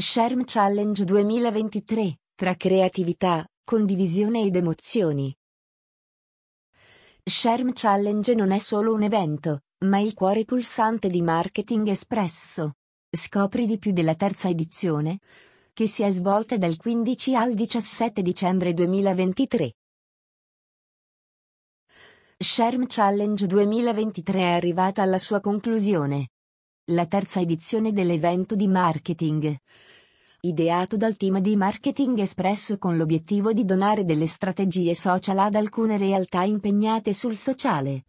Sherm Challenge 2023, tra creatività, condivisione ed emozioni. Sherm Challenge non è solo un evento, ma il cuore pulsante di Marketing Espresso. Scopri di più della terza edizione, che si è svolta dal 15 al 17 dicembre 2023. Sherm Challenge 2023 è arrivata alla sua conclusione. La terza edizione dell'evento di marketing. Ideato dal team di Marketing Espresso con l'obiettivo di donare delle strategie social ad alcune realtà impegnate sul sociale.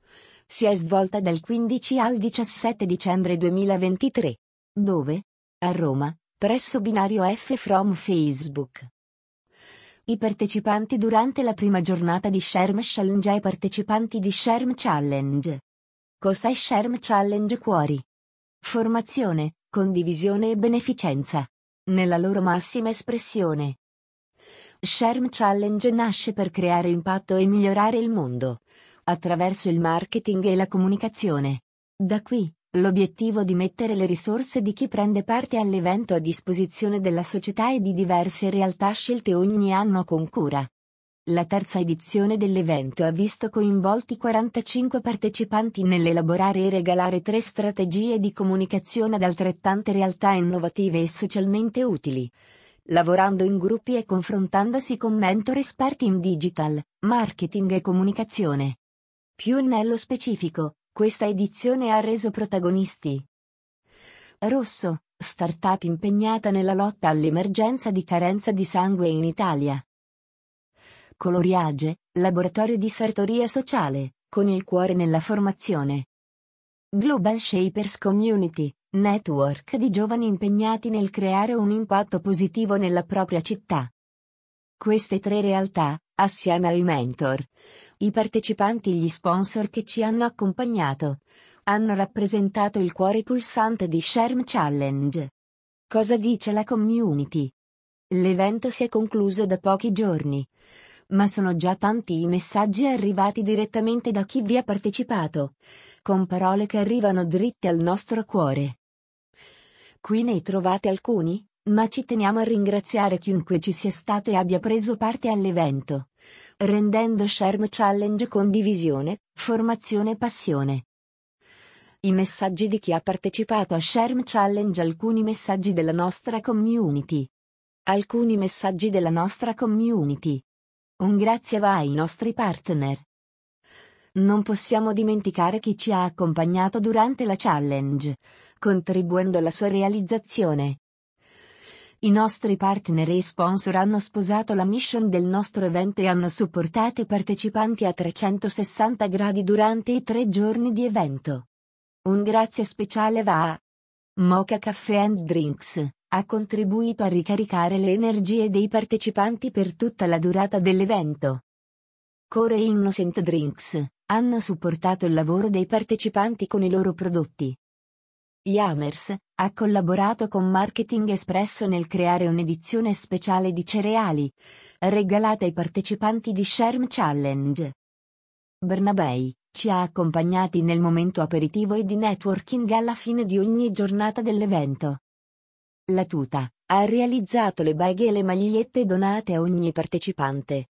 Si è svolta dal 15 al 17 dicembre 2023. Dove? A Roma, presso Binario F from Facebook. I partecipanti durante la prima giornata di Sherm Challenge ai partecipanti di Sherm Challenge. Cos'è Sherm Challenge Cuori? Formazione, condivisione e beneficenza. Nella loro massima espressione. Sherm Challenge nasce per creare impatto e migliorare il mondo. Attraverso il marketing e la comunicazione. Da qui, L'obiettivo di mettere le risorse di chi prende parte all'evento a disposizione della società e di diverse realtà scelte ogni anno con cura. La terza edizione dell'evento ha visto coinvolti 45 partecipanti nell'elaborare e regalare tre strategie di comunicazione ad altrettante realtà innovative e socialmente utili. Lavorando in gruppi e confrontandosi con mentor esperti in digital, marketing e comunicazione. Più nello specifico, questa edizione ha reso protagonisti Rosso, startup impegnata nella lotta all'emergenza di carenza di sangue in Italia. Coloriage, laboratorio di sartoria sociale, con il cuore nella formazione. Global Shapers Community, network di giovani impegnati nel creare un impatto positivo nella propria città. Queste tre realtà, assieme ai mentor, i partecipanti e gli sponsor che ci hanno accompagnato hanno rappresentato il cuore pulsante di Sherm Challenge. Cosa dice la community? L'evento si è concluso da pochi giorni, ma sono già tanti i messaggi arrivati direttamente da chi vi ha partecipato, con parole che arrivano dritte al nostro cuore. Qui ne trovate alcuni, ma ci teniamo a ringraziare chiunque ci sia stato e abbia preso parte all'evento rendendo Sherm Challenge condivisione, formazione e passione. I messaggi di chi ha partecipato a Sherm Challenge Alcuni messaggi della nostra community. Alcuni messaggi della nostra community. Un grazie va ai nostri partner. Non possiamo dimenticare chi ci ha accompagnato durante la challenge, contribuendo alla sua realizzazione. I nostri partner e sponsor hanno sposato la mission del nostro evento e hanno supportato i partecipanti a 360 gradi durante i tre giorni di evento. Un grazie speciale va a Mocha Caffè and Drinks, ha contribuito a ricaricare le energie dei partecipanti per tutta la durata dell'evento. Core Innocent Drinks, hanno supportato il lavoro dei partecipanti con i loro prodotti. Yamers, ha collaborato con Marketing Espresso nel creare un'edizione speciale di cereali, regalata ai partecipanti di Sherm Challenge. Bernabei, ci ha accompagnati nel momento aperitivo e di networking alla fine di ogni giornata dell'evento. La Tuta, ha realizzato le baghe e le magliette donate a ogni partecipante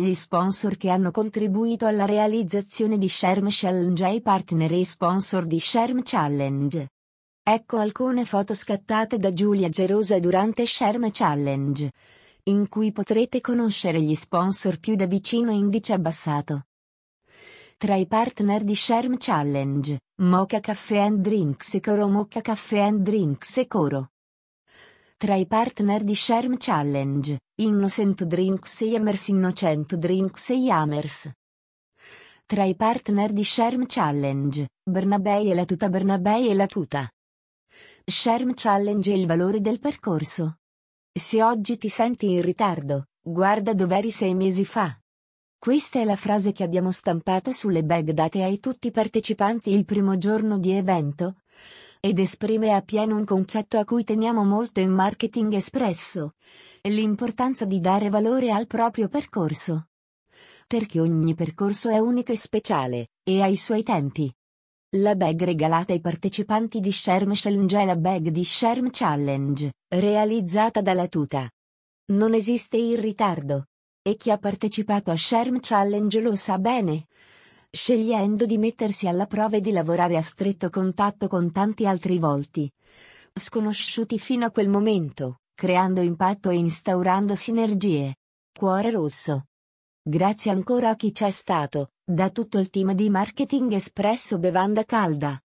gli sponsor che hanno contribuito alla realizzazione di Sherm Challenge e i partner e sponsor di Sherm Challenge. Ecco alcune foto scattate da Giulia Gerosa durante Sherm Challenge, in cui potrete conoscere gli sponsor più da vicino indice abbassato. Tra i partner di Sherm Challenge, Mocha Caffè and Drinks e Coro Mocha Caffè and Drinks e Coro. Tra i partner di Sherm Challenge, Innocent Drinks e Yamers Innocent Drinks e Yamers. Tra i partner di Sherm Challenge, Bernabei e la tuta Bernabei e la tuta. Sherm Challenge e il valore del percorso. Se oggi ti senti in ritardo, guarda dov'eri sei mesi fa. Questa è la frase che abbiamo stampato sulle bag date ai tutti i partecipanti il primo giorno di evento, ed esprime appieno un concetto a cui teniamo molto in marketing espresso, l'importanza di dare valore al proprio percorso. Perché ogni percorso è unico e speciale, e ha i suoi tempi. La bag regalata ai partecipanti di Sherm Challenge è la bag di Sherm Challenge, realizzata dalla Tuta. Non esiste il ritardo. E chi ha partecipato a Sherm Challenge lo sa bene. Scegliendo di mettersi alla prova e di lavorare a stretto contatto con tanti altri volti. Sconosciuti fino a quel momento, creando impatto e instaurando sinergie. Cuore rosso. Grazie ancora a chi c'è stato, da tutto il team di marketing espresso bevanda calda.